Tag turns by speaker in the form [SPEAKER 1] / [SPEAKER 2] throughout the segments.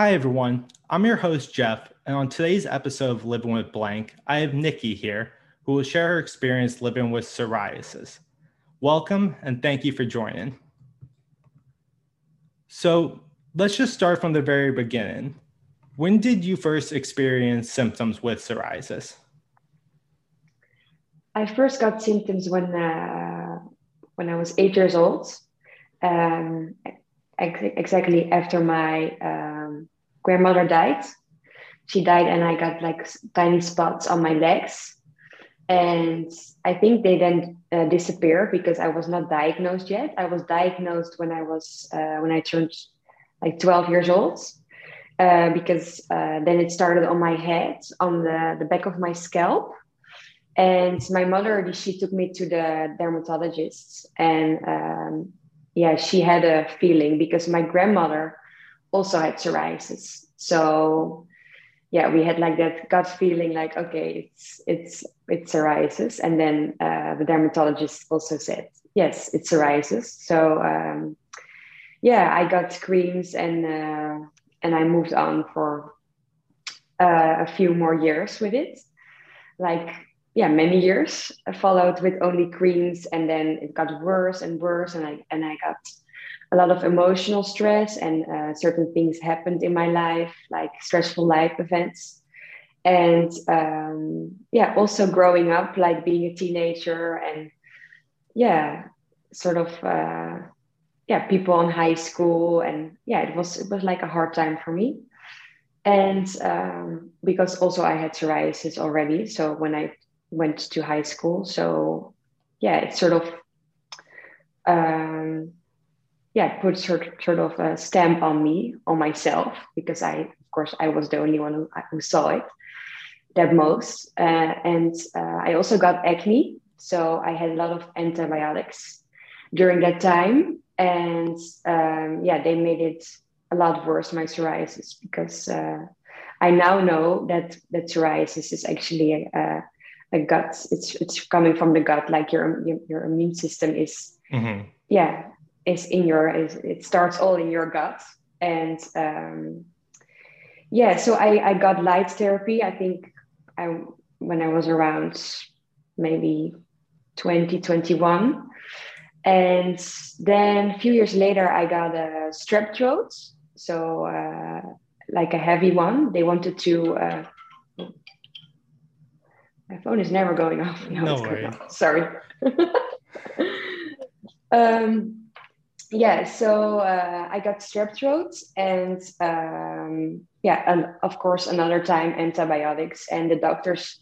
[SPEAKER 1] Hi, everyone. I'm your host, Jeff, and on today's episode of Living with Blank, I have Nikki here who will share her experience living with psoriasis. Welcome and thank you for joining. So, let's just start from the very beginning. When did you first experience symptoms with psoriasis?
[SPEAKER 2] I first got symptoms when uh, when I was eight years old, um, ex- exactly after my um, grandmother died. She died, and I got like tiny spots on my legs, and I think they then uh, disappeared because I was not diagnosed yet. I was diagnosed when I was uh, when I turned like twelve years old. Uh, because uh, then it started on my head, on the, the back of my scalp, and my mother she took me to the dermatologist and um, yeah she had a feeling because my grandmother also had psoriasis so yeah we had like that gut feeling like okay it's it's it's psoriasis and then uh, the dermatologist also said yes it's psoriasis so um, yeah i got creams and uh, and i moved on for uh, a few more years with it. Like yeah many years I followed with only creams. And then it got worse and worse. And i and i got a lot of emotional stress and uh, certain things happened in my life like stressful life events and um, yeah also growing up like being a teenager and yeah sort of uh, yeah people in high school and yeah it was it was like a hard time for me and um, because also i had psoriasis already so when i went to high school. So yeah, it's sort of um, yeah put sort sort of a stamp on me on myself because I of course I was the only one who, who saw it that most. Uh, and uh, I also got acne, so I had a lot of antibiotics during that time, and um, yeah, they made it a lot worse my psoriasis because. Uh, I now know that that psoriasis is actually a, a a gut it's it's coming from the gut like your your, your immune system is mm-hmm. yeah is in your is, it starts all in your gut and um yeah so i i got light therapy i think i when i was around maybe 2021 and then a few years later i got a strep throat so uh, like a heavy one they wanted to uh, my phone is never going off.
[SPEAKER 1] No, no worries.
[SPEAKER 2] Sorry. um, yeah, so uh, I got strep throat and um, yeah, and of course another time antibiotics, and the doctors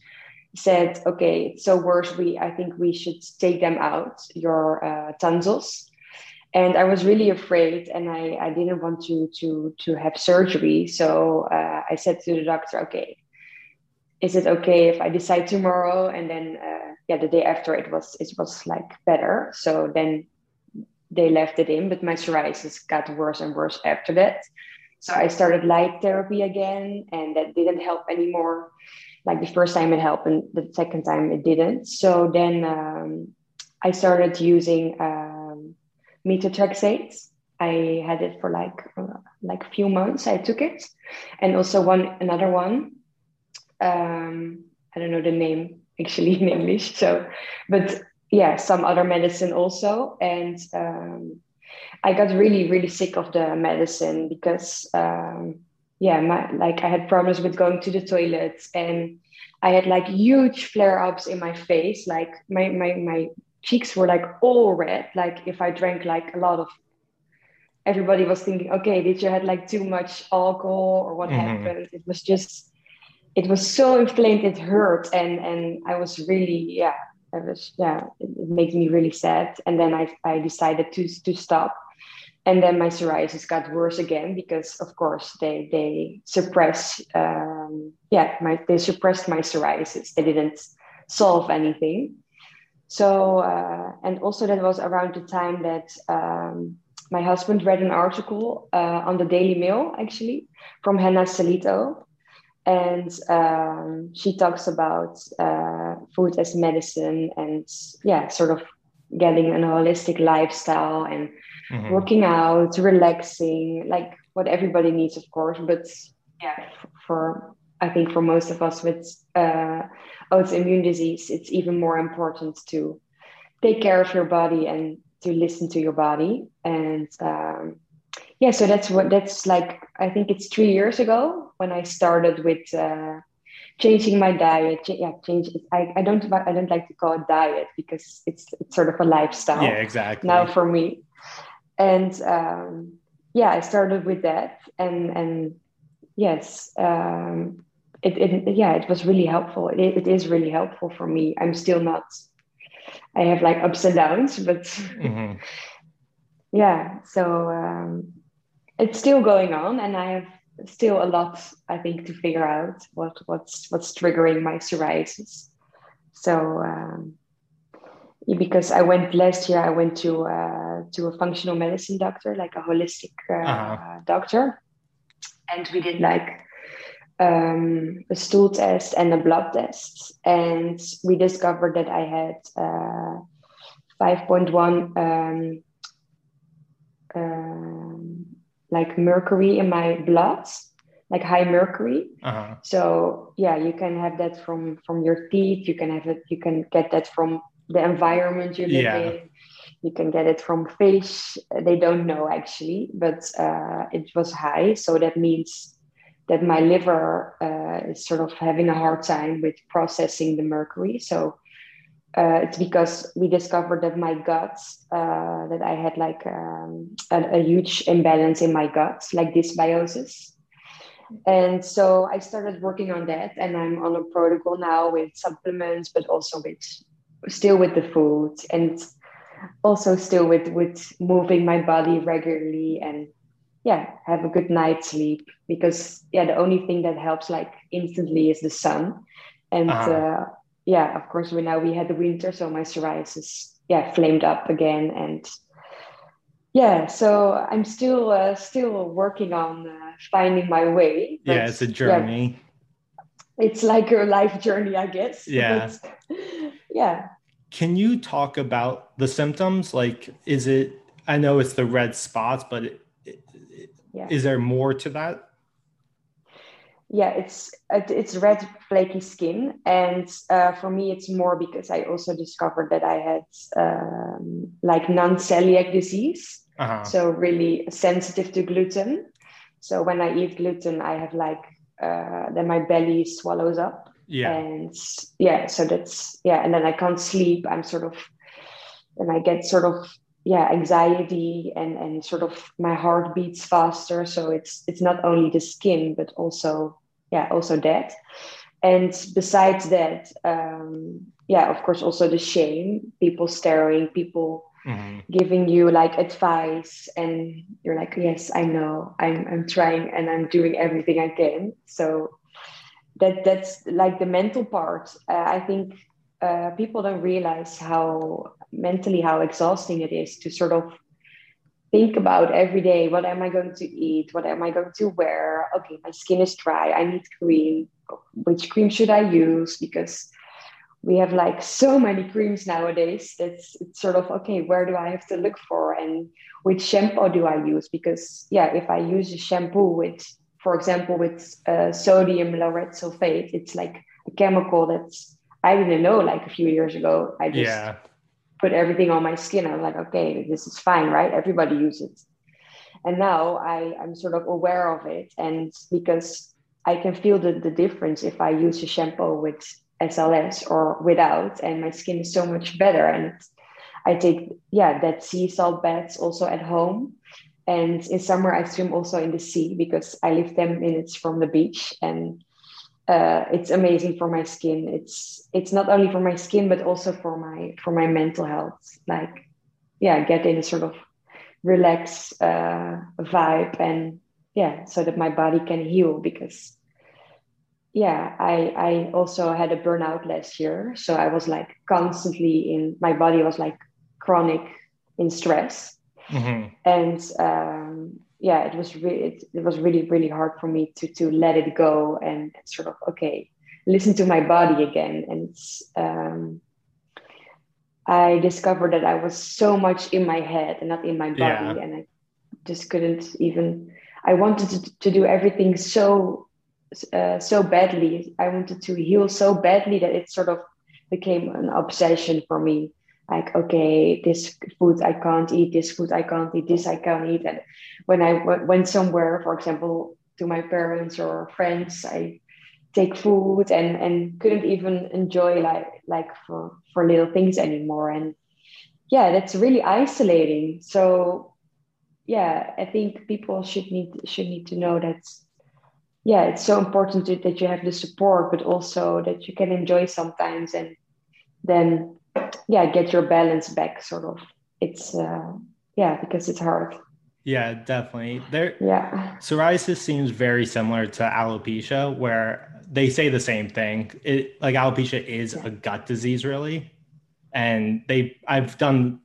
[SPEAKER 2] said, okay, it's so worse. We I think we should take them out, your uh, tonsils. And I was really afraid, and I, I didn't want to to to have surgery. So uh, I said to the doctor, okay, is it okay if I decide tomorrow? And then, uh, yeah, the day after it was, it was like better. So then they left it in, but my psoriasis got worse and worse after that. So I started light therapy again, and that didn't help anymore. Like the first time it helped, and the second time it didn't. So then um, I started using um, methotrexate. I had it for like uh, like a few months. I took it, and also one another one um, I don't know the name actually in English. So, but yeah, some other medicine also. And um, I got really, really sick of the medicine because, um, yeah, my, like I had problems with going to the toilet and I had like huge flare ups in my face. Like my, my, my cheeks were like all red. Like if I drank like a lot of everybody was thinking, okay, did you had like too much alcohol or what mm-hmm. happened? It was just it was so inflamed it hurt and and i was really yeah i was yeah it, it made me really sad. And then i i decided to to stop. And then my psoriasis got worse again because of course they they suppress um, yeah my they suppressed my psoriasis. They didn't solve anything. So uh, and also that was around the time that um, my husband read an article uh, on the daily mail actually from hannah Sillitoe and um, she talks about uh, food as medicine and yeah sort of getting an holistic lifestyle and mm-hmm. working out relaxing like what everybody needs, of course. But yeah, for I think for most of us with uh, autoimmune disease, it's even more important to take care of your body and to listen to your body. And um, yeah, so that's what that's like. I think it's three years ago when I started with uh, changing my diet. Yeah, change. I, I don't I don't like to call it diet because it's it's sort of a lifestyle.
[SPEAKER 1] Yeah, exactly.
[SPEAKER 2] Now for me, and um, yeah, I started with that, and and yes, um, it, it yeah, it was really helpful. It, it is really helpful for me. I'm still not. I have like ups and downs, but mm-hmm. yeah. So um, it's still going on, and I have still a lot I think to figure out what what's what's triggering my psoriasis. So um, because I went last year, I went to uh, to a functional medicine doctor, like a holistic uh, uh-huh. doctor, and we did like um, a stool test and a blood test, and we discovered that I had uh, five point one. Um, um, like mercury in my blood like high mercury. Uh-huh. so yeah you can have that from from your teeth. You can have it you can get that from the environment you live yeah. in. You can get it from fish. They don't know actually but uh, it was high. So that means that my liver uh, is sort of having a hard time with processing the mercury. So uh, it's because we discovered that my guts uh, that I had like um, a, a, huge imbalance in my guts, like dysbiosis. And so I started working on that, and I'm on a protocol now with supplements, but also with still with the food, and also still with with moving my body regularly, and yeah, have a good night's sleep. Because yeah, the only thing that helps like instantly is the sun, and uh-huh. uh, yeah, of course, we now we had the winter, so my psoriasis yeah flamed up again, and yeah, so I'm still uh, still working on uh, finding my way.
[SPEAKER 1] yeah, it's a journey.
[SPEAKER 2] Yeah, it's like a life journey, I guess.
[SPEAKER 1] Yeah.
[SPEAKER 2] But, yeah.
[SPEAKER 1] Can you talk about the symptoms? Like, is it? I know it's the red spots, but it, it, yeah. is there more to that?
[SPEAKER 2] Yeah it's it's red flaky skin. And uh, for me it's more because i also discovered that i had um, like non-celiac disease. Uh-huh. so really sensitive to gluten. So when i eat gluten i have like uh, then my belly swallows up.
[SPEAKER 1] Yeah.
[SPEAKER 2] And yeah so that's yeah and then i can't sleep. I'm sort of and i get sort of yeah anxiety and and sort of my heart beats faster. So it's it's not only the skin but also yeah also that. And besides that um yeah of course also the shame people staring people mm-hmm. giving you like advice. And you're like yes i know. I'm i'm trying and i'm doing everything i can. So that that's like the mental part. Uh, i think uh, people don't realize how mentally how exhausting it is to sort of think about every day what am i going to eat? What am i going to wear? Okay my skin is dry. I need cream. Which cream should i use? Because we have like so many creams nowadays that's it's sort of okay where do i have to look for and which shampoo do i use? Because yeah if i use a shampoo with for example with uh, sodium lauryl sulfate it's like a chemical that's i didn't know like a few years ago. I just yeah put everything on my skin. I'm like, okay, this is fine, right? Everybody uses it. And now I, I'm sort of aware of it. And because I can feel the, the difference if I use a shampoo with SLS or without, and my skin is so much better. And I take, yeah, that sea salt baths also at home. And in summer, I swim also in the sea because I live 10 minutes from the beach. And uh, it's amazing for my skin. It's it's not only for my skin but also for my for my mental health. Like, yeah, get in a sort of relax uh, vibe and yeah, so that my body can heal because yeah, I I also had a burnout last year, so I was like constantly in my body was like chronic in stress, mm-hmm. and um, yeah, it was really it, it, was really really hard for me to to let it go and sort of okay, listen to my body again. And um, I discovered that I was so much in my head and not in my body, yeah. and I just couldn't even. I wanted to, to do everything so uh, so badly. I wanted to heal so badly that it sort of became an obsession for me. Like, okay, this food I can't eat, this food I can't eat, this I can't eat. And when I w- went somewhere, for example, to my parents or friends, I take food and and couldn't even enjoy like like for for little things anymore. And yeah, that's really isolating. So yeah, I think people should need should need to know that yeah, it's so important to, that you have the support, but also that you can enjoy sometimes and then yeah, get your balance back sort of. It's uh yeah, because it's hard.
[SPEAKER 1] Yeah, definitely. There
[SPEAKER 2] yeah.
[SPEAKER 1] Psoriasis seems very similar to alopecia where they say the same thing. It like alopecia is a gut disease really. And they I've done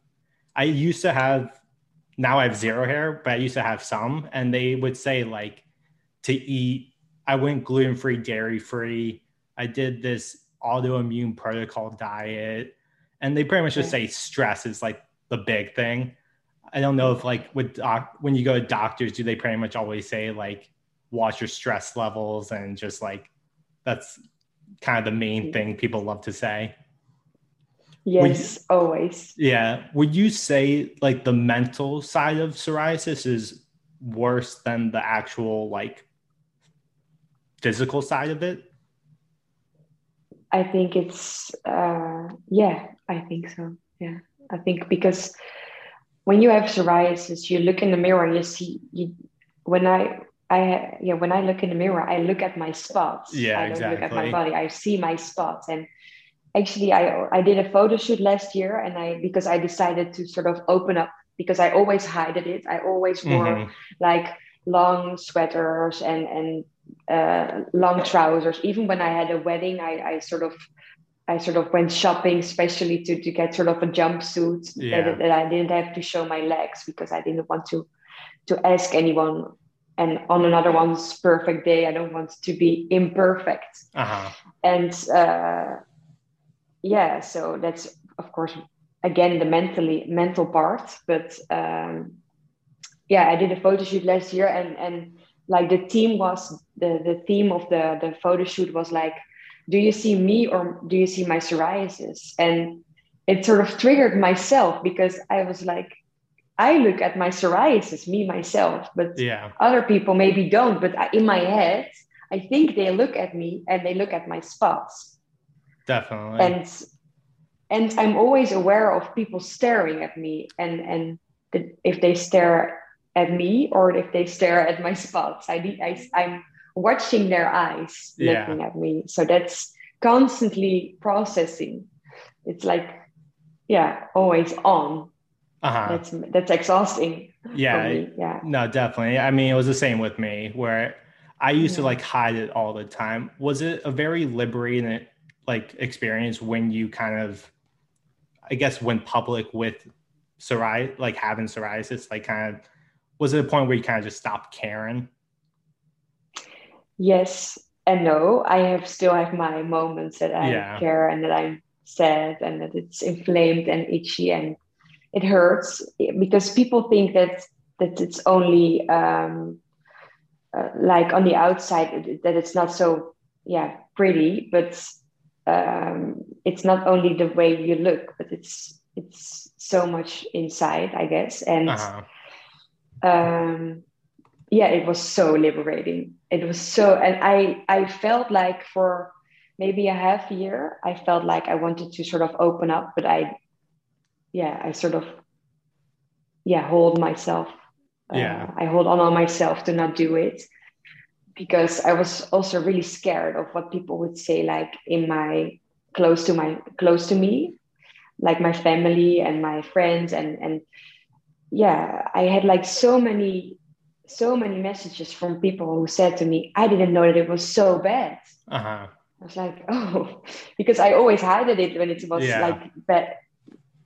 [SPEAKER 1] I used to have now I have zero hair, but I used to have some and they would say like to eat I went gluten free, dairy free. I did this autoimmune protocol diet, and they pretty much just say stress is like the big thing. I don't know if like with doc when you go to doctors, do they pretty much always say like watch your stress levels and just like that's kind of the main thing people love to say.
[SPEAKER 2] Yes, you, always.
[SPEAKER 1] Yeah. Would you say like the mental side of psoriasis is worse than the actual like physical side of it?
[SPEAKER 2] I think it's uh, yeah, I think so. Yeah, I think because when you have psoriasis, you look in the mirror, you see you when I I yeah when I look in the mirror, I look at my spots.
[SPEAKER 1] Yeah,
[SPEAKER 2] I don't
[SPEAKER 1] exactly.
[SPEAKER 2] look at my body. I see my spots, and actually, I I did a photo shoot last year, and I because I decided to sort of open up because I always hid it. I always wore mm-hmm. like long sweaters and and uh, long trousers. Even when I had a wedding, I, I sort of I sort of went shopping, especially to, to get sort of a jumpsuit yeah. that, that I didn't have to show my legs because I didn't want to to ask anyone. And on another one's perfect day, I don't want to be imperfect.
[SPEAKER 1] Uh-huh.
[SPEAKER 2] And uh, yeah, so that's of course again the mentally mental part. But um, yeah, I did a photo shoot last year, and and like the theme was the the theme of the the photo shoot was like do you see me or do you see my psoriasis? And it sort of triggered myself because i was like i look at my psoriasis me myself but
[SPEAKER 1] yeah.
[SPEAKER 2] other people maybe don't but in my head i think they look at me and they look at my spots.
[SPEAKER 1] Definitely.
[SPEAKER 2] And and i'm always aware of people staring at me and and if they stare at me or if they stare at my spots. I, I I'm watching their eyes yeah. looking at me. So that's constantly processing. It's like, yeah, always on.
[SPEAKER 1] Uh-huh.
[SPEAKER 2] That's that's exhausting.
[SPEAKER 1] Yeah,
[SPEAKER 2] yeah.
[SPEAKER 1] No, definitely. I mean, it was the same with me where I used yeah. to like hide it all the time. Was it a very liberating like experience when you kind of, I guess, went public with psoriasis, like having psoriasis, like kind of was it a point where you kind of just stopped caring?
[SPEAKER 2] Yes and no. I have still have my moments that I yeah. care and that I'm sad and that it's inflamed and itchy and it hurts because people think that that it's only um, uh, like on the outside that it's not so yeah pretty, but um, it's not only the way you look, but it's it's so much inside, I guess, and. Uh-huh um, yeah, it was so liberating. It was so, and I I felt like for maybe a half year, I felt like I wanted to sort of open up, but I, yeah, I sort of, yeah, hold myself.
[SPEAKER 1] Uh, yeah,
[SPEAKER 2] I hold on on myself to not do it because I was also really scared of what people would say, like in my close to my close to me, like my family and my friends and and yeah, I had like so many, so many messages from people who said to me, I didn't know that it was so bad.
[SPEAKER 1] Uh-huh.
[SPEAKER 2] I was like, oh, because I always hid it when it was yeah. like bad,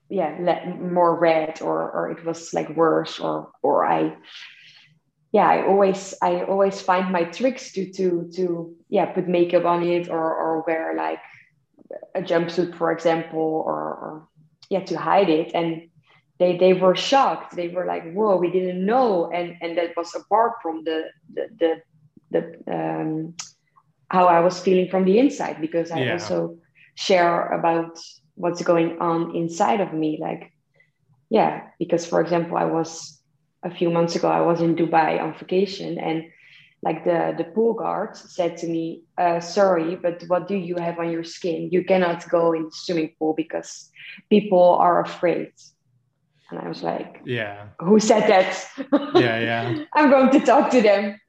[SPEAKER 2] yeah, more red or or it was like worse or or I, yeah, I always I always find my tricks to to to yeah put makeup on it or or wear like a jumpsuit for example or, or yeah to hide it and they they were shocked. They were like, "Whoa, we didn't know," and and that was apart from the the the, the um, how I was feeling from the inside because I yeah. also share about what's going on inside of me. Like, yeah, because for example, I was a few months ago, I was in Dubai on vacation and like the, the pool guard said to me, uh, sorry, but what do you have on your skin? You cannot go in the swimming pool because people are afraid. And I was like,
[SPEAKER 1] yeah,
[SPEAKER 2] who said that?
[SPEAKER 1] Yeah, yeah.
[SPEAKER 2] I'm going to talk to them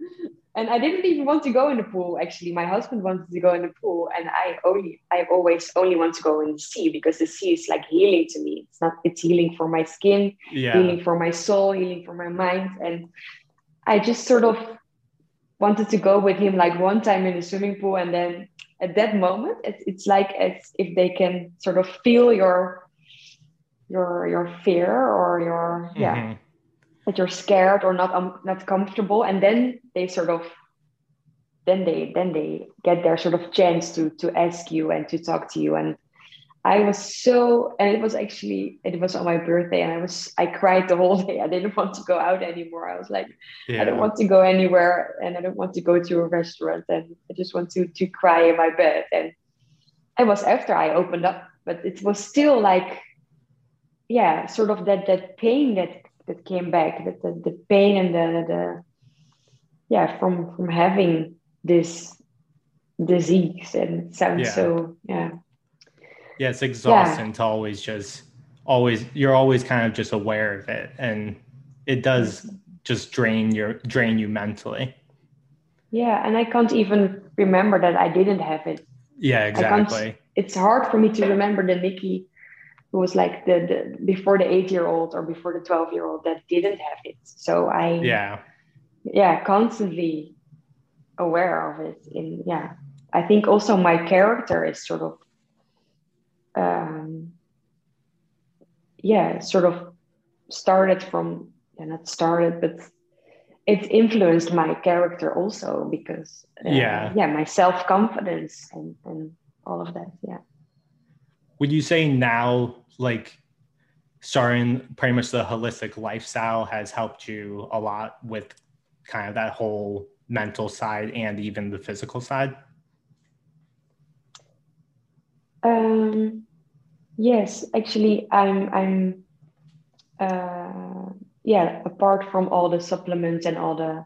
[SPEAKER 2] and I didn't even want to go in the pool. Actually, my husband wanted to go in the pool, and I only, I always only want to go in the sea because the sea is like healing to me. It's not, it's healing for my skin,
[SPEAKER 1] yeah.
[SPEAKER 2] healing for my soul, healing for my mind, and I just sort of wanted to go with him like one time in the swimming pool, and then at that moment, it's, it's like as if they can sort of feel your, your, your fear or your, mm-hmm. yeah that you're scared or not um, not comfortable and then they sort of then they then they get their sort of chance to to ask you and to talk to you and i was so and it was actually it was on my birthday and i was i cried the whole day i didn't want to go out anymore i was like yeah. i don't want to go anywhere and i don't want to go to a restaurant and i just want to to cry in my bed and it was after i opened up but it was still like yeah sort of that that pain that that came back that the, the pain and the, the yeah from from having this disease and it sounds yeah. so yeah
[SPEAKER 1] yeah it's exhausting yeah. to always just always you're always kind of just aware of it and it does just drain your drain you mentally
[SPEAKER 2] yeah and i can't even remember that i didn't have it
[SPEAKER 1] yeah exactly
[SPEAKER 2] it's hard for me to remember the nikki who was like the, the before the eight year old or before the 12 year old that didn't have it. So i
[SPEAKER 1] yeah.
[SPEAKER 2] yeah constantly aware of it. In yeah i think also my character is sort of um yeah sort of started from yeah not started but it influenced my character also because
[SPEAKER 1] uh, yeah.
[SPEAKER 2] yeah my self-confidence and and all of that. Yeah
[SPEAKER 1] would you say now like starting pretty much the holistic lifestyle has helped you a lot with kind of that whole mental side and even the physical side
[SPEAKER 2] um yes actually i'm i'm uh yeah apart from all the supplements and all the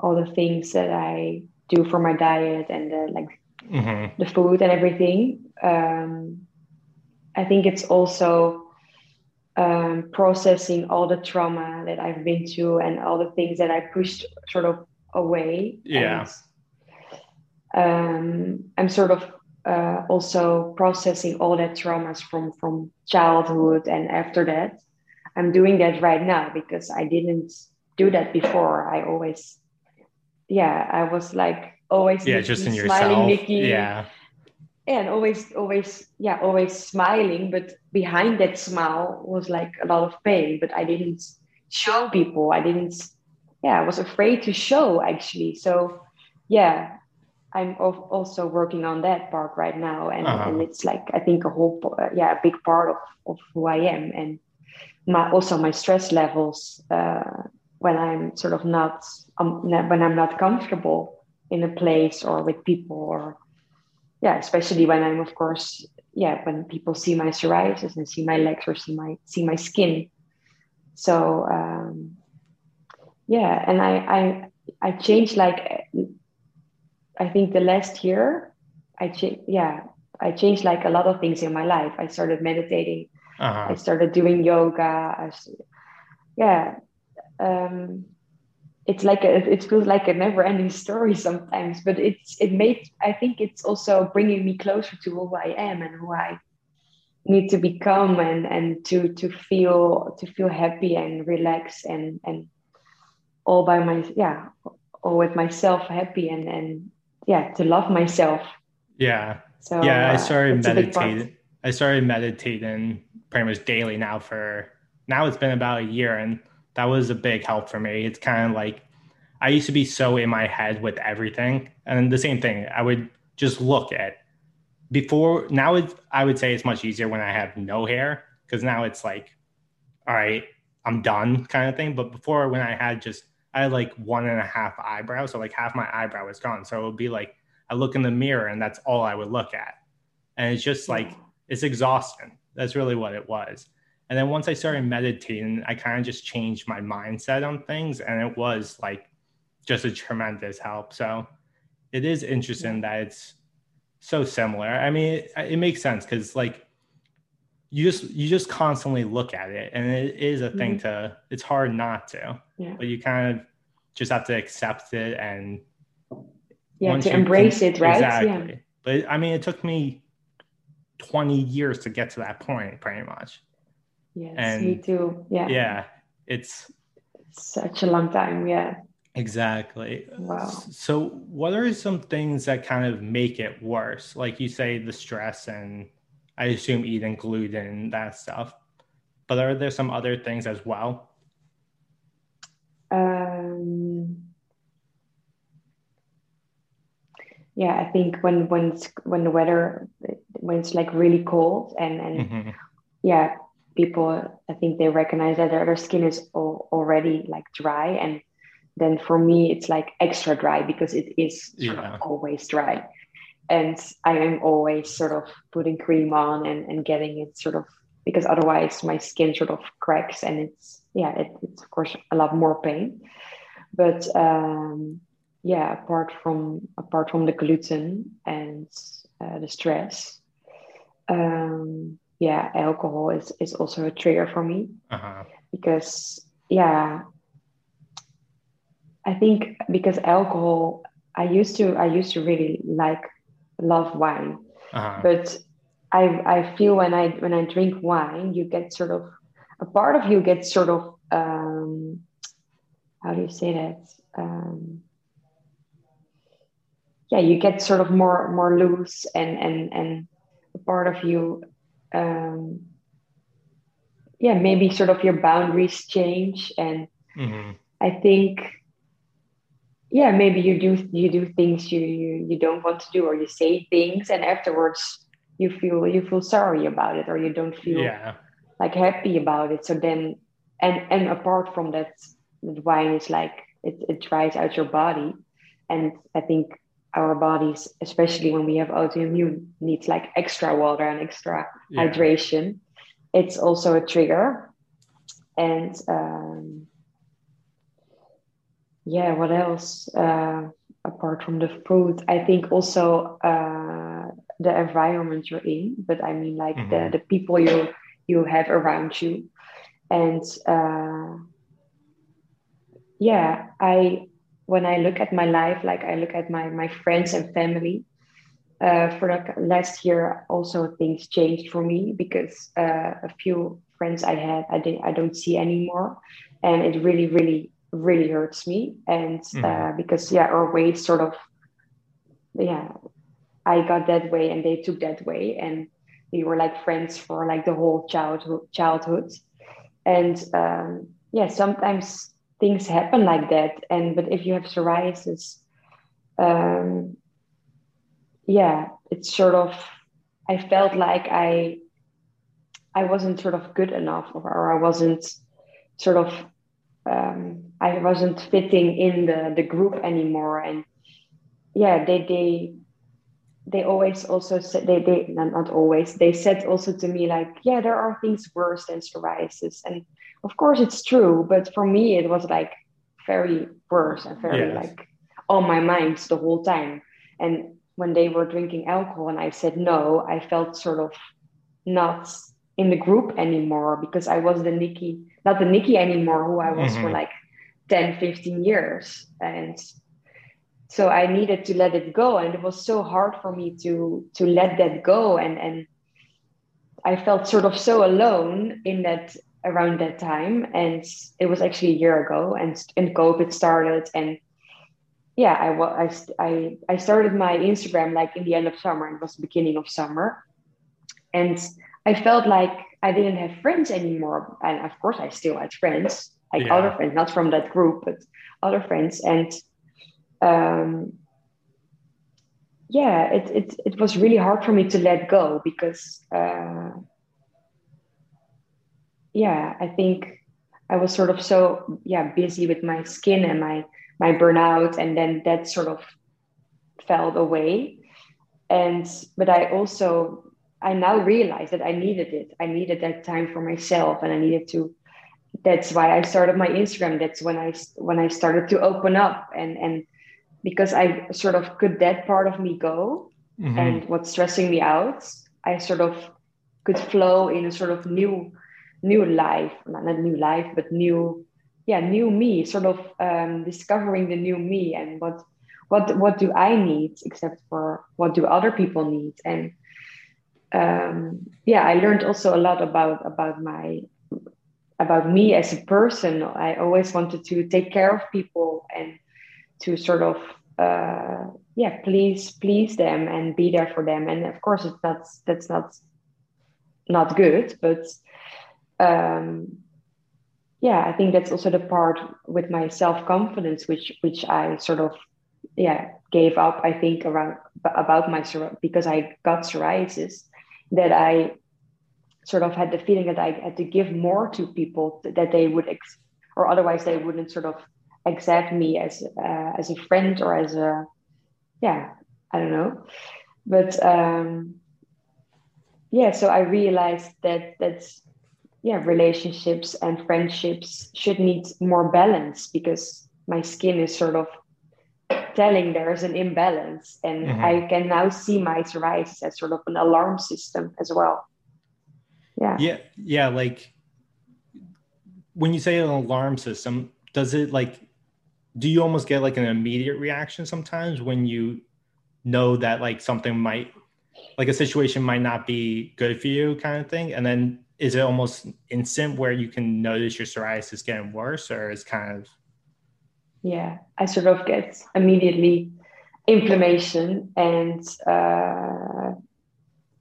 [SPEAKER 2] all the things that i do for my diet and the, like mm-hmm. the food and everything um I think it's also um, processing all the trauma that I've been through and all the things that I pushed sort of away.
[SPEAKER 1] Yeah.
[SPEAKER 2] And, um, I'm sort of uh, also processing all that traumas from from childhood and after that. I'm doing that right now because I didn't do that before. I always, yeah, I was like always
[SPEAKER 1] yeah, just in yourself.
[SPEAKER 2] Nikki.
[SPEAKER 1] Yeah
[SPEAKER 2] and always always yeah always smiling but behind that smile was like a lot of pain but i didn't show people. I didn't yeah i was afraid to show actually. So yeah i'm also working on that part right now and, uh-huh. and it's like i think a whole yeah a big part of, of who i am and my also my stress levels uh, when i'm sort of not um, when i'm not comfortable in a place or with people or yeah, especially when I'm, of course, yeah, when people see my psoriasis and see my legs or see my see my skin. So um, yeah, and I I I changed like I think the last year I changed yeah I changed like a lot of things in my life. I started meditating. Uh-huh. I started doing yoga. I, yeah. Um, it's like a, it feels like a never ending story sometimes but it's it made i think it's also bringing me closer to who i am and who i need to become and and to to feel to feel happy and relax and and all by my yeah all with myself happy and and yeah to love myself.
[SPEAKER 1] Yeah. So yeah i uh, started uh, meditating i started meditating pretty much daily now for now it's been about a year and that was a big help for me. It's kind of like I used to be so in my head with everything. And the same thing, I would just look at before now it's I would say it's much easier when I have no hair because now it's like all right, I'm done kind of thing. But before, when I had just, I had like one and a half eyebrows, so like half my eyebrow was gone. So it would be like I look in the mirror and that's all I would look at, and it's just like it's exhausting. That's really what it was. And then once I started meditating, I kind of just changed my mindset on things, and it was like just a tremendous help. So it is interesting that it's so similar. I mean, it, it makes sense because like you just you just constantly look at it, and it is a thing mm-hmm. to. It's hard not to,
[SPEAKER 2] yeah.
[SPEAKER 1] but you kind of just have to accept it and
[SPEAKER 2] yeah to embrace can, it, right?
[SPEAKER 1] Exactly. Yeah. But I mean, it took me 20 years to get to that point, pretty much.
[SPEAKER 2] Yes, and me too. Yeah.
[SPEAKER 1] Yeah. It's
[SPEAKER 2] such a long time. Yeah.
[SPEAKER 1] Exactly.
[SPEAKER 2] Wow.
[SPEAKER 1] So, what are some things that kind of make it worse? Like you say, the stress and I assume eating gluten, and that stuff. But are there some other things as well?
[SPEAKER 2] Um, yeah, I think when when when the weather when it's like really cold and and mm-hmm. yeah, people I think they recognize that their, their skin is already like dry. And then for me it's like extra dry because it is yeah. always dry. And i am always sort of putting cream on and, and getting it sort of because otherwise my skin sort of cracks and it's yeah it, it's of course a lot more pain. But um, yeah apart from apart from the gluten and uh, the stress um, yeah alcohol is, is also a trigger for me
[SPEAKER 1] uh-huh.
[SPEAKER 2] because yeah I think because alcohol, I used to I used to really like love wine,
[SPEAKER 1] uh-huh.
[SPEAKER 2] but I I feel when I when I drink wine, you get sort of a part of you gets sort of um, how do you say that? Um, yeah, you get sort of more more loose and and and a part of you um, yeah maybe sort of your boundaries change and
[SPEAKER 1] mm-hmm.
[SPEAKER 2] I think yeah maybe you do you do things you, you you don't want to do or you say things and afterwards you feel you feel sorry about it or you don't feel
[SPEAKER 1] yeah.
[SPEAKER 2] like happy about it so then and and apart from that wine is like it, it dries out your body and i think our bodies especially when we have autoimmune needs like extra water and extra yeah. hydration it's also a trigger and um, yeah what else uh, apart from the food i think also uh, the environment you're in but i mean like mm-hmm. the, the people you you have around you and uh, yeah i when i look at my life like i look at my my friends and family uh, for the last year also things changed for me because uh, a few friends i had i didn't i don't see anymore. And it really really really hurts me. And uh, because yeah our ways sort of yeah i got that way and they took that way. And we were like friends for like the whole childhood childhood. And um, yeah sometimes things happen like that. And but if you have psoriasis um, yeah it's sort of i felt like i i wasn't sort of good enough or i wasn't sort of um, I wasn't fitting in the the group anymore, and yeah, they they they always also said they they not always they said also to me like yeah there are things worse than psoriasis. And of course it's true but for me it was like very worse and very yes. like on my mind the whole time. And when they were drinking alcohol and i said no i felt sort of not in the group anymore because I was the Nikki, not the Nikki anymore, who I was mm-hmm. for like 10, 15 years. And so I needed to let it go. And it was so hard for me to to let that go. And and I felt sort of so alone in that around that time. And it was actually a year ago and, and COVID started. And yeah, I, I, I started my Instagram like in the end of summer. It was the beginning of summer. And I felt like I didn't have friends anymore. And of course, I still had friends, like yeah. other friends, not from that group, but other friends. And um, yeah, it, it, it was really hard for me to let go because, uh, yeah, I think I was sort of so yeah busy with my skin and my my burnout, and then that sort of fell away. And but I also I now realize that I needed it. I needed that time for myself, and I needed to. That's why I started my Instagram. That's when I when I started to open up and and because I sort of could that part of me go mm-hmm. and what's stressing me out, I sort of could flow in a sort of new new life, not new life, but new yeah new me sort of um, discovering the new me and what what what do i need except for what do other people need? And um, yeah i learned also a lot about about my about me as a person. I always wanted to take care of people and to sort of uh, yeah please please them and be there for them. And of course it's not that's not not good but um, yeah i think that's also the part with my self-confidence which which i sort of yeah gave up i think around about my because i got psoriasis that i sort of had the feeling that i had to give more to people that they would ex- or otherwise they wouldn't sort of accept me as uh, as a friend or as a yeah i don't know. But um yeah so i realized that that's yeah relationships and friendships should need more balance because my skin is sort of telling there's an imbalance and mm-hmm. i can now see my psoriasis as sort of an alarm system as well. Yeah.
[SPEAKER 1] Yeah yeah like when you say an alarm system does it like do you almost get like an immediate reaction sometimes when you know that like something might like a situation might not be good for you kind of thing? And then is it almost instant where you can notice your psoriasis getting worse or is kind of
[SPEAKER 2] yeah i sort of get immediately inflammation and uh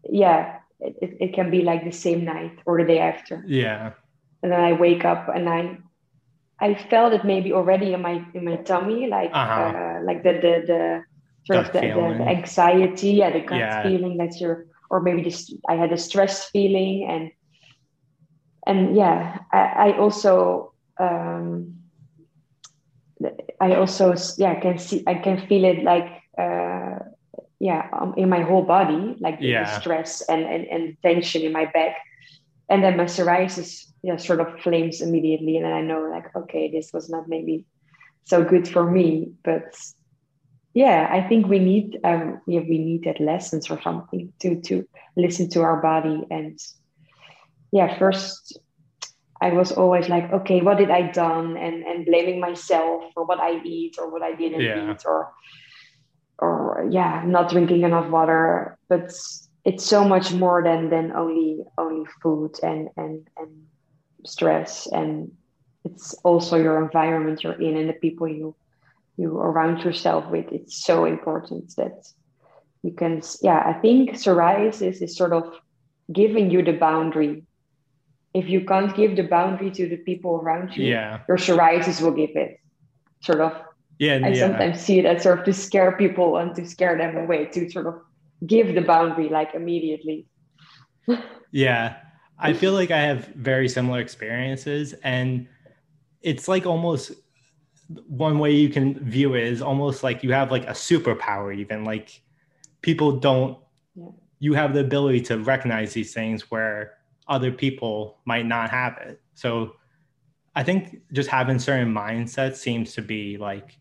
[SPEAKER 2] yeah it, it can be like the same night or the day after
[SPEAKER 1] yeah
[SPEAKER 2] and then i wake up and i i felt it maybe already in my in my tummy like uh-huh. uh, like the the the sort of the, the, the, anxiety yeah the gut yeah. feeling that you're or maybe just i had a stress feeling and and yeah i, I also um I also yeah I can see I can feel it like uh, yeah um, in my whole body like the, yeah. the stress and, and and tension in my back, and then my psoriasis yeah sort of flames immediately, and then I know like okay this was not maybe so good for me, but yeah I think we need um yeah, we need that lessons or something to to listen to our body and yeah first I was always like, okay, what did I done, and and blaming myself for what I eat or what I didn't yeah. eat, or or yeah, not drinking enough water. But it's so much more than than only only food and and and stress, and it's also your environment you're in and the people you you around yourself with. It's so important that you can. Yeah, I think psoriasis is sort of giving you the boundary if you can't give the boundary to the people around you,
[SPEAKER 1] yeah.
[SPEAKER 2] your psoriasis will give it. Sort of.
[SPEAKER 1] Yeah.
[SPEAKER 2] I
[SPEAKER 1] yeah.
[SPEAKER 2] sometimes see it as sort of to scare people and to scare them away, to sort of give the boundary like immediately.
[SPEAKER 1] yeah. I feel like I have very similar experiences. And it's like almost one way you can view it is almost like you have like a superpower, even like people don't, yeah. you have the ability to recognize these things where other people might not have it. So I think just having certain mindsets seems to be like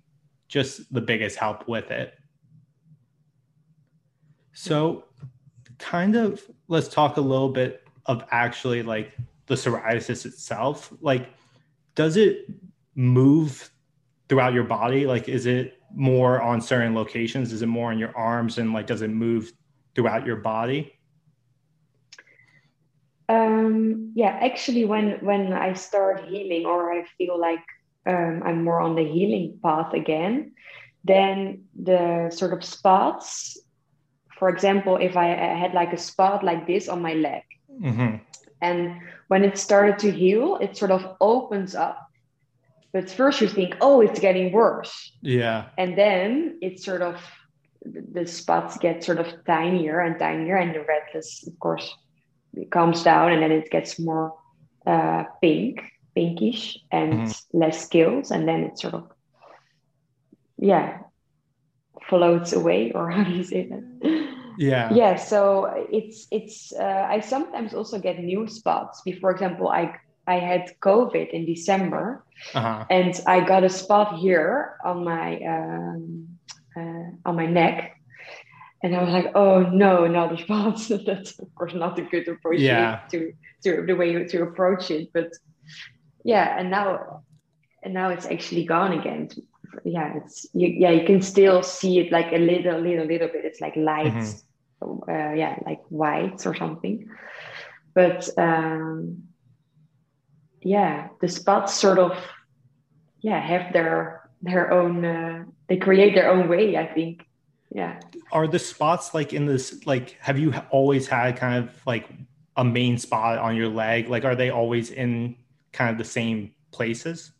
[SPEAKER 1] just the biggest help with it. So kind of let's talk a little bit of actually like the psoriasis itself. Like does it move throughout your body? Like is it more on certain locations? Is it more on your arms and like does it move throughout your body?
[SPEAKER 2] Um, yeah, actually, when when I start healing, or I feel like um, I'm more on the healing path again, then the sort of spots. For example, if I had like a spot like this on my leg, mm-hmm. and when it started to heal, it sort of opens up. But first, you think, "Oh, it's getting worse."
[SPEAKER 1] Yeah,
[SPEAKER 2] and then it sort of the spots get sort of tinier and tinier, and the redness, of course, it calms down and then it gets more uh, pink, pinkish, and mm-hmm. less scales, and then it sort of, yeah, floats away, or how do you say that?
[SPEAKER 1] Yeah.
[SPEAKER 2] Yeah. So it's it's. Uh, I sometimes also get new spots. For example, I I had COVID in December, uh-huh. and I got a spot here on my um, uh, on my neck, and I was like, "Oh no, another spot!" That's of course not a good approach yeah. to to the way to approach it, but yeah, and now and now it's actually gone again. Yeah, it's you, yeah, you can still see it like a little, little, little bit. It's like lights, mm-hmm. uh, yeah, like whites or something, but. um yeah the spots sort of yeah have their their own uh, they create their own way i think yeah
[SPEAKER 1] are the spots like in this like have you always had kind of like a main spot on your leg like are they always in kind of the same places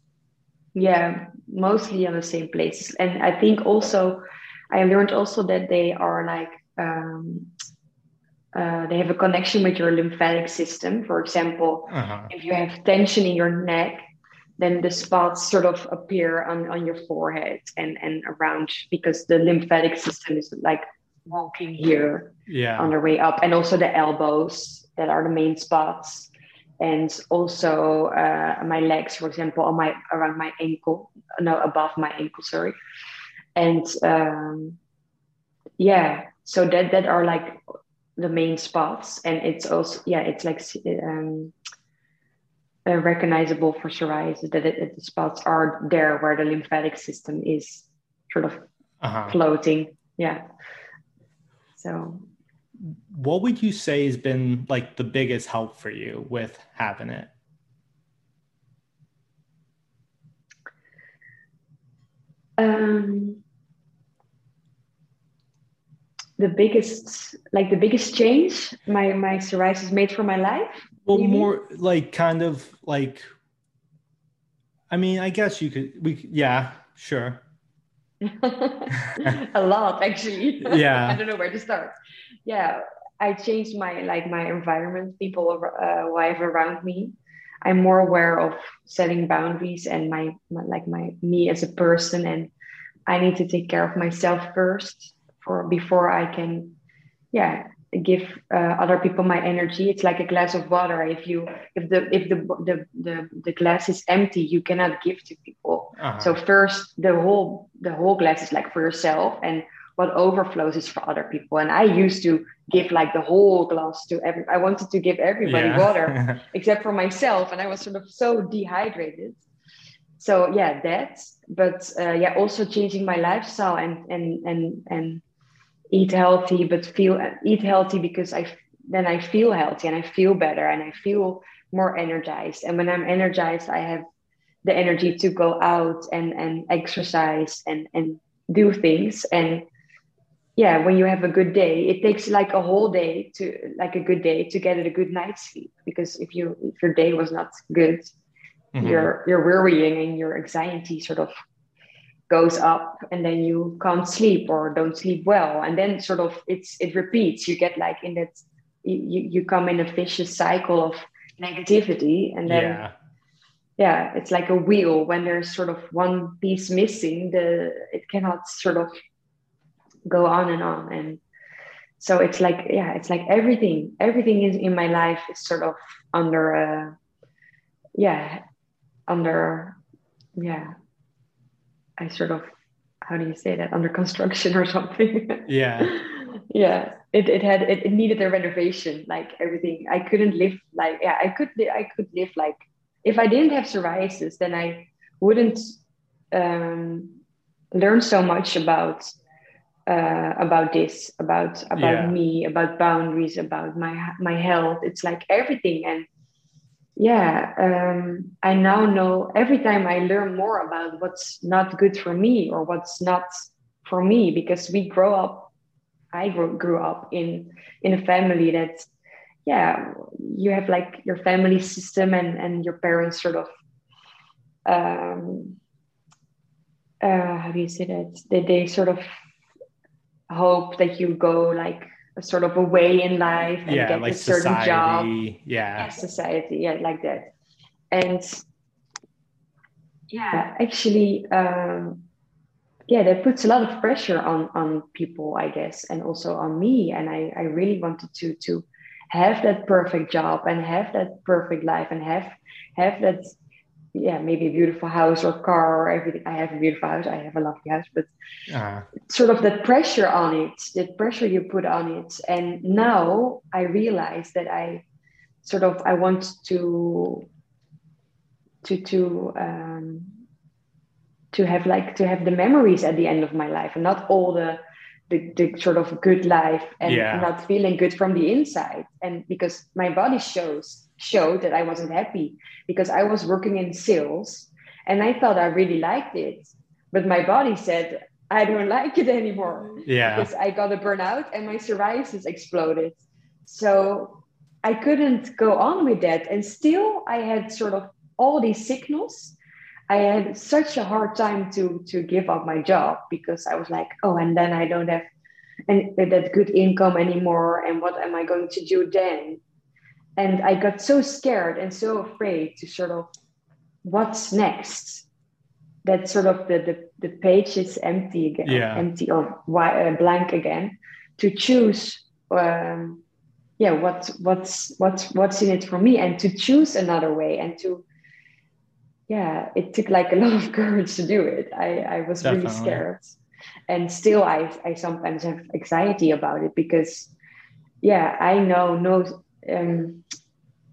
[SPEAKER 2] yeah mostly on the same places and i think also i learned also that they are like um, uh, they have a connection with your lymphatic system. For example, uh-huh. if you have tension in your neck, then the spots sort of appear on, on your forehead and, and around because the lymphatic system is like walking here
[SPEAKER 1] yeah.
[SPEAKER 2] on their way up. And also the elbows that are the main spots. And also uh, my legs, for example, on my around my ankle, no, above my ankle, sorry. And um, yeah, so that that are like the main spots and it's also yeah it's like um, uh, recognizable for psoriasis that it, the spots are there where the lymphatic system is sort of uh-huh. floating. Yeah. So.
[SPEAKER 1] What would you say has been like the biggest help for you with having it?
[SPEAKER 2] Um the biggest like the biggest change my my psoriasis made for my life
[SPEAKER 1] well maybe? more like kind of like i mean i guess you could we yeah sure.
[SPEAKER 2] A lot actually.
[SPEAKER 1] Yeah.
[SPEAKER 2] I don't know where to start. Yeah i changed my like my environment people uh, who i have around me. I'm more aware of setting boundaries and my, my like my me as a person and i need to take care of myself first for before I can, yeah, give uh, other people my energy. It's like a glass of water. If you if the if the the the, the glass is empty, you cannot give to people. Uh-huh. So first, the whole the whole glass is like for yourself, and what overflows is for other people. And I used to give like the whole glass to every. I wanted to give everybody yeah. water except for myself, and I was sort of so dehydrated. So yeah, that. But uh, yeah, also changing my lifestyle and and and and eat healthy, but feel eat healthy because I then I feel healthy and I feel better and I feel more energized. And when I'm energized, I have the energy to go out and and exercise and and do things. And yeah, when you have a good day, it takes like a whole day to like a good day to get a good night's sleep. Because if you if your day was not good, mm-hmm. you're you're worrying and your anxiety sort of goes up and then you can't sleep or don't sleep well. And then sort of it's it repeats. You get like in that you, you come in a vicious cycle of negativity and then yeah. yeah it's like a wheel. When there's sort of one piece missing the it cannot sort of go on and on. And so it's like yeah it's like everything everything is in my life is sort of under a yeah under yeah I sort of how do you say that under construction or something.
[SPEAKER 1] Yeah.
[SPEAKER 2] yeah. It, it had it, it needed a renovation like everything i couldn't live like yeah i could i could live like if i didn't have psoriasis then i wouldn't um, learn so much about uh, about this about about yeah. me about boundaries about my my health it's like everything and yeah, um, I now know every time I learn more about what's not good for me or what's not for me, because we grow up, I grew, grew up in in a family that, yeah, you have like your family system and and your parents sort of, um, uh, how do you say that? They they sort of hope that you go like a sort of a way in life and
[SPEAKER 1] yeah,
[SPEAKER 2] get
[SPEAKER 1] like
[SPEAKER 2] a certain
[SPEAKER 1] society.
[SPEAKER 2] job.
[SPEAKER 1] Yeah.
[SPEAKER 2] Yeah, society, yeah, like that. And yeah, actually, um, yeah, that puts a lot of pressure on on people, I guess, and also on me. And I, I really wanted to to have that perfect job and have that perfect life and have have that yeah maybe a beautiful house or car or everything i have a beautiful house i have a lovely house but uh-huh. sort of the pressure on it the pressure you put on it and now i realize that i sort of i want to to to um to have like to have the memories at the end of my life and not all the the, the sort of good life and yeah. not feeling good from the inside and because my body shows showed that i wasn't happy because i was working in sales and i thought i really liked it but my body said i don't like it anymore.
[SPEAKER 1] Yeah.
[SPEAKER 2] Because i got a burnout and my psoriasis exploded. So i couldn't go on with that and still i had sort of all these signals. I had such a hard time to to give up my job because I was like, oh, and then I don't have and that good income anymore, and what am I going to do then? And I got so scared and so afraid to sort of what's next. That sort of the the, the page is empty again,
[SPEAKER 1] yeah.
[SPEAKER 2] empty or uh, blank again. To choose, um, yeah, what's what's what's what's in it for me, and to choose another way, and to yeah, it took like a lot of courage to do it. I, I was Definitely. really scared. And still I I sometimes have anxiety about it because yeah, I know no um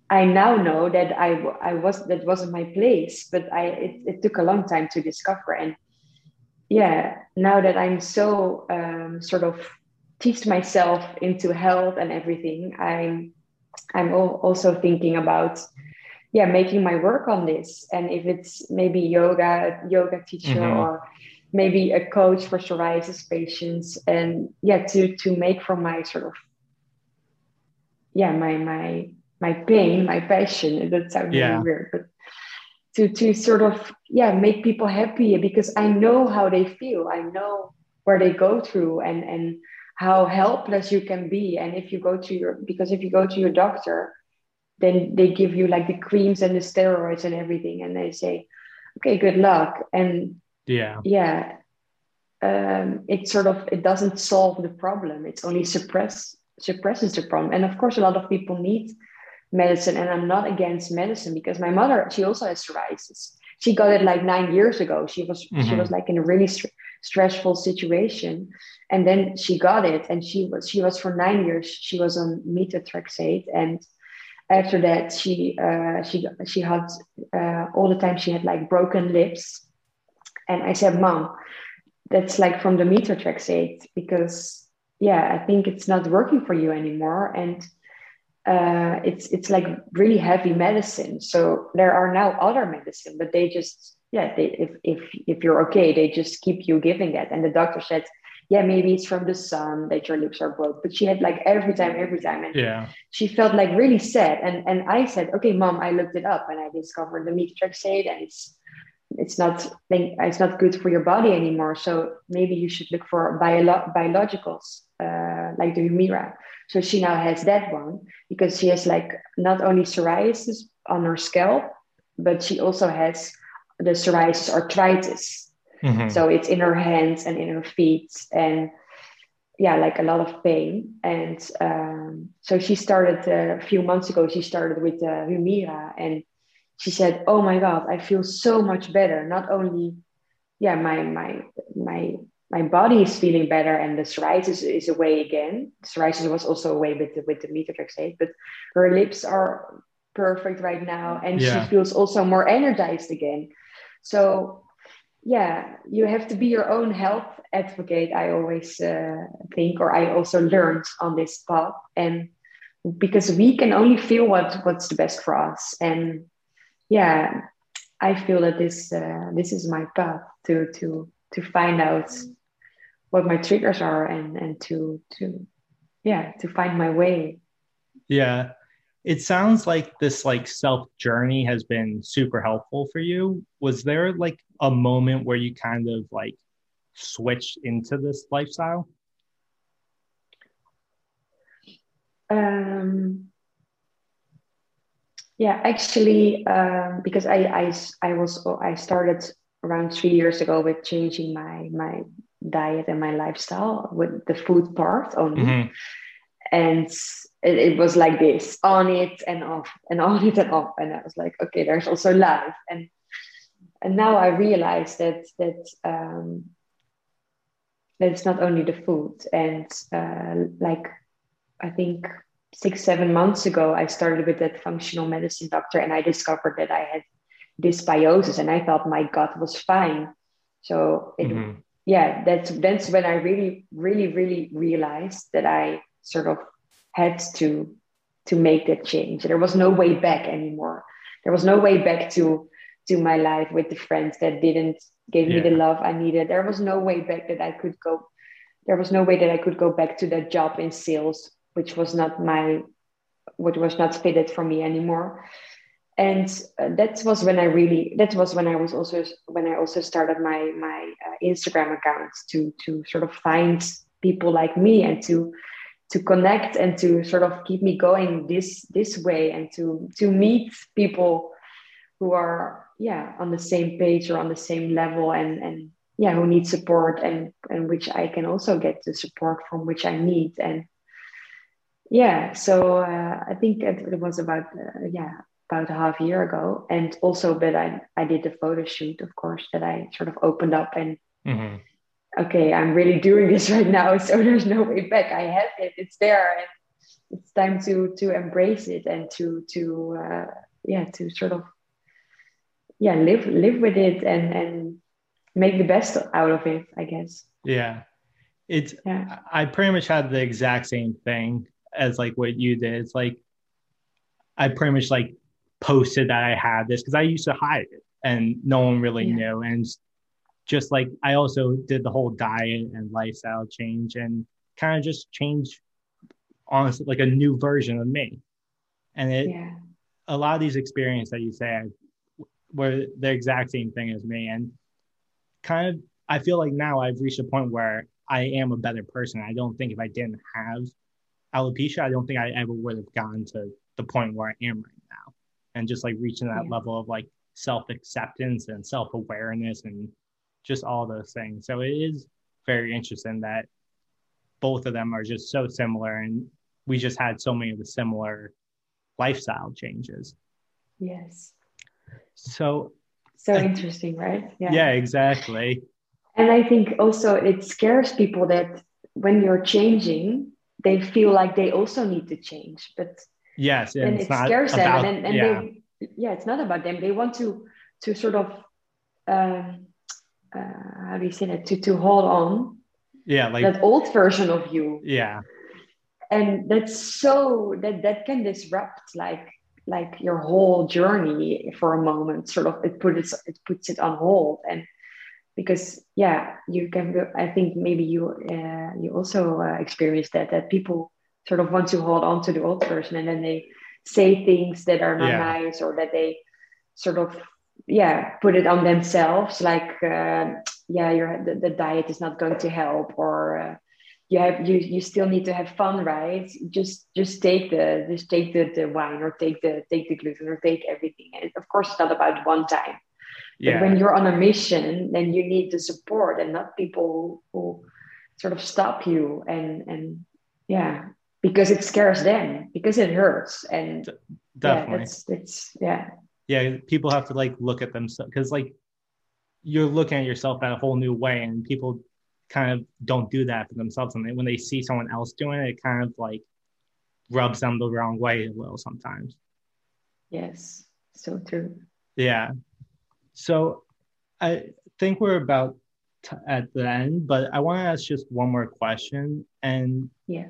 [SPEAKER 2] I now know that I I was that wasn't my place, but I it, it took a long time to discover. And yeah, now that I'm so um, sort of teach myself into health and everything, I'm I'm also thinking about yeah making my work on this and if it's maybe yoga yoga teacher mm-hmm. or maybe a coach for psoriasis patients and yeah to to make from my sort of yeah my my my pain my passion that sounds yeah. really weird but to to sort of yeah make people happy because i know how they feel. I know where they go through and and how helpless you can be. And if you go to your because if you go to your doctor then they give you like the creams and the steroids and everything and they say okay good luck. And
[SPEAKER 1] yeah.
[SPEAKER 2] yeah um, it sort of it doesn't solve the problem. It's only suppress suppresses the problem. And of course a lot of people need medicine and i'm not against medicine because my mother she also has psoriasis. She got it like nine years ago. She was mm-hmm. she was like in a really st- stressful situation. And then she got it and she was she was for nine years she was on methotrexate. And after that she uh, she she had uh, all the time she had like broken lips. And i said mom that's like from the methotrexate because yeah i think it's not working for you anymore and uh, it's it's like really heavy medicine so there are now other medicine but they just yeah they, if if if you're okay they just keep you giving it and the doctor said yeah, maybe it's from the sun that your lips are broke. But she had like every time, every time. And
[SPEAKER 1] yeah.
[SPEAKER 2] she felt like really sad. And and I said, okay, mom, I looked it up and I discovered the methotrexate and it's it's not it's not good for your body anymore. So maybe you should look for bio- biologicals uh, like the Humira. So she now has that one because she has like not only psoriasis on her scalp, but she also has the psoriasis arthritis Mm-hmm. So it's in her hands and in her feet and yeah, like a lot of pain. And um, so she started uh, a few months ago, she started with uh, Humira and she said, Oh my God, I feel so much better. Not only, yeah, my, my, my, my body is feeling better and the psoriasis is away again. Psoriasis was also away with the, with the methotrexate, but her lips are perfect right now. And yeah. she feels also more energized again. So yeah you have to be your own health advocate i always uh, think or i also learned on this path and because we can only feel what what's the best for us and yeah i feel that this uh, this is my path to to to find out what my triggers are and and to to yeah to find my way.
[SPEAKER 1] Yeah. It sounds like this like self journey has been super helpful for you. Was there like a moment where you kind of like switched into this lifestyle?
[SPEAKER 2] Um, yeah, actually, um, because I, I I was I started around three years ago with changing my my diet and my lifestyle with the food part only, mm-hmm. and it, it, was like this on it and off and on it and off, and I was like, okay, there's also life, and and now I realize that that um, that it's not only the food. And uh, like I think six seven months ago i started with that functional medicine doctor and i discovered that i had dysbiosis and i thought my gut was fine. So it, mm-hmm. Yeah that's that's when i really really really realized that i sort of had to to make that change. There was no way back anymore. There was no way back to to my life with the friends that didn't give yeah. me the love i needed. There was no way back that i could go there was no way that i could go back to that job in sales which was not my which was not fitted for me anymore and uh, that was when i really that was when i was also when i also started my my uh, instagram account to to sort of find people like me and to to connect and to sort of keep me going this this way and to to meet people who are yeah on the same page or on the same level and and yeah who need support and and which i can also get the support from which i need. And yeah so uh, i think it, was about uh, yeah about a half year ago and also but i i did the photo shoot of course that i sort of opened up and mm-hmm. okay i'm really doing this right now so there's no way back i have it it's there and it's time to to embrace it and to to uh, yeah to sort of yeah live live with it and and make the best out of it i guess
[SPEAKER 1] yeah it's yeah. i pretty much had the exact same thing as like what you did. It's like I pretty much like posted that I had this because I used to hide it and no one really yeah. knew. And just like I also did the whole diet and lifestyle change and kind of just change honestly like a new version of me. And it yeah. a lot of these experiences that you say were the exact same thing as me. And kind of I feel like now I've reached a point where I am a better person. I don't think if I didn't have alopecia, I don't think I ever would have gotten to the point where I am right now. And just like reaching that yeah. level of like self acceptance and self awareness and just all those things. So it is very interesting that both of them are just so similar and we just had so many of the similar lifestyle changes.
[SPEAKER 2] Yes.
[SPEAKER 1] So
[SPEAKER 2] so interesting, right?
[SPEAKER 1] Yeah. Yeah, exactly.
[SPEAKER 2] And I think also it scares people that when you're changing, they feel like they also need to change but
[SPEAKER 1] yes
[SPEAKER 2] and it scares about, them and, and yeah. they yeah it's not about them. They want to to sort of um, uh, how do you say that? To to hold on.
[SPEAKER 1] Yeah like
[SPEAKER 2] that old version of you.
[SPEAKER 1] Yeah.
[SPEAKER 2] And that's so that that can disrupt like like your whole journey for a moment. Sort of it puts it puts it on hold. And because yeah you can i think maybe you uh, you also uh, experience that that people sort of want to hold on to the old person and then they say things that are not yeah. nice or that they sort of yeah put it on themselves like uh, yeah your the, the, diet is not going to help or uh, you have you you still need to have fun right just just take the just take the, the wine or take the take the gluten or take everything and of course it's not about one time yeah. But when you're on a mission, then you need the support and not people who, sort of stop you and and yeah, because it scares them, because it hurts. And
[SPEAKER 1] definitely
[SPEAKER 2] yeah, it's it's yeah.
[SPEAKER 1] Yeah, people have to like look at themselves because like you're looking at yourself in a whole new way, and people kind of don't do that for themselves. And when they see someone else doing it, it kind of like rubs them the wrong way a little sometimes.
[SPEAKER 2] Yes, so true.
[SPEAKER 1] Yeah. So I think we're about t- at the end, but I want to ask just one more question. And
[SPEAKER 2] yeah,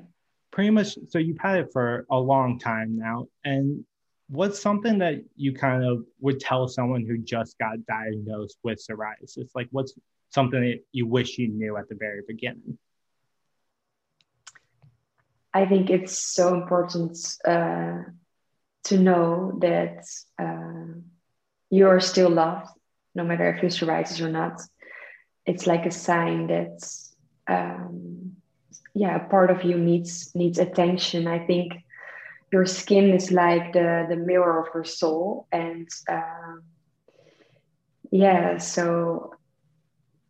[SPEAKER 1] pretty much. So you've had it for a long time now, and what's something that you kind of would tell someone who just got diagnosed with psoriasis? Like, what's something that you wish you knew at the very beginning?
[SPEAKER 2] I think it's so important uh, to know that uh, you're still loved no matter if you psoriasis or not. It's like a sign that um, yeah, part of you needs needs attention. I think your skin is like the the mirror of your soul and um, yeah so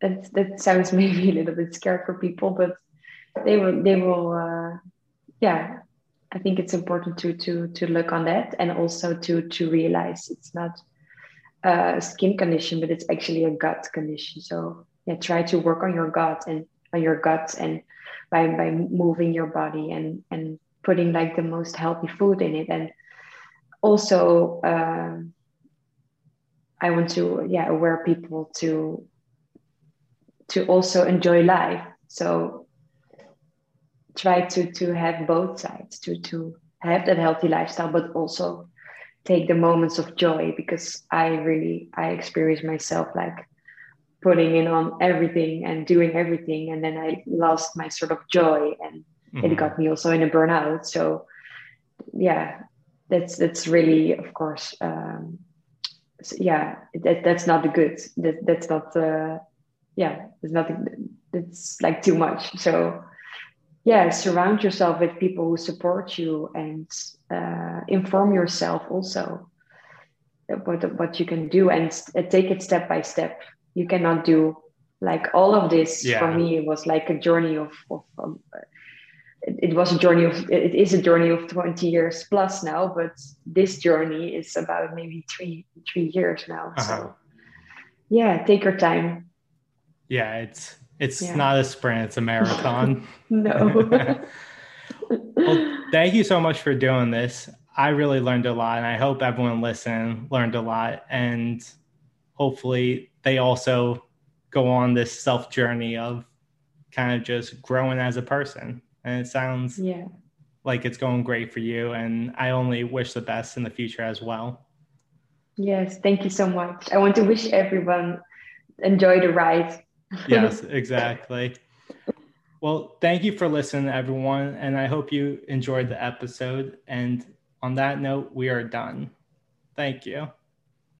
[SPEAKER 2] that that sounds maybe a little bit scary for people but they will they will uh, yeah i think it's important to to to look on that and also to to realize it's not a skin condition but it's actually a gut condition so yeah try to work on your gut and on your gut and by by moving your body and and putting like the most healthy food in it. And also um, i want to yeah aware people to to also enjoy life. So try to to have both sides to to have that healthy lifestyle but also take the moments of joy because i really i experience myself like putting in on everything and doing everything and then i lost my sort of joy and mm-hmm. it got me also in a burnout. So yeah that's that's really of course um so yeah that, that's not the good that, that's not uh yeah it's nothing it's like too much. So yeah surround yourself with people who support you and uh, inform yourself also what what you can do and take it step by step you cannot do like all of this yeah. for me It was like a journey of, of um, it, it, was a journey of it is a journey of 20 years plus now but this journey is about maybe three three years now uh-huh. so yeah take your time
[SPEAKER 1] yeah it's it's yeah. not a sprint it's a marathon
[SPEAKER 2] no
[SPEAKER 1] well thank you so much for doing this i really learned a lot and i hope everyone listening learned a lot and hopefully they also go on this self journey of kind of just growing as a person. And it sounds
[SPEAKER 2] yeah.
[SPEAKER 1] like it's going great for you. And I only wish the best in the future as well.
[SPEAKER 2] Yes, thank you so much. I want to wish everyone enjoy the ride.
[SPEAKER 1] yes, exactly. Well, thank you for listening, everyone. And I hope you enjoyed the episode. And on that note, we are done. Thank you.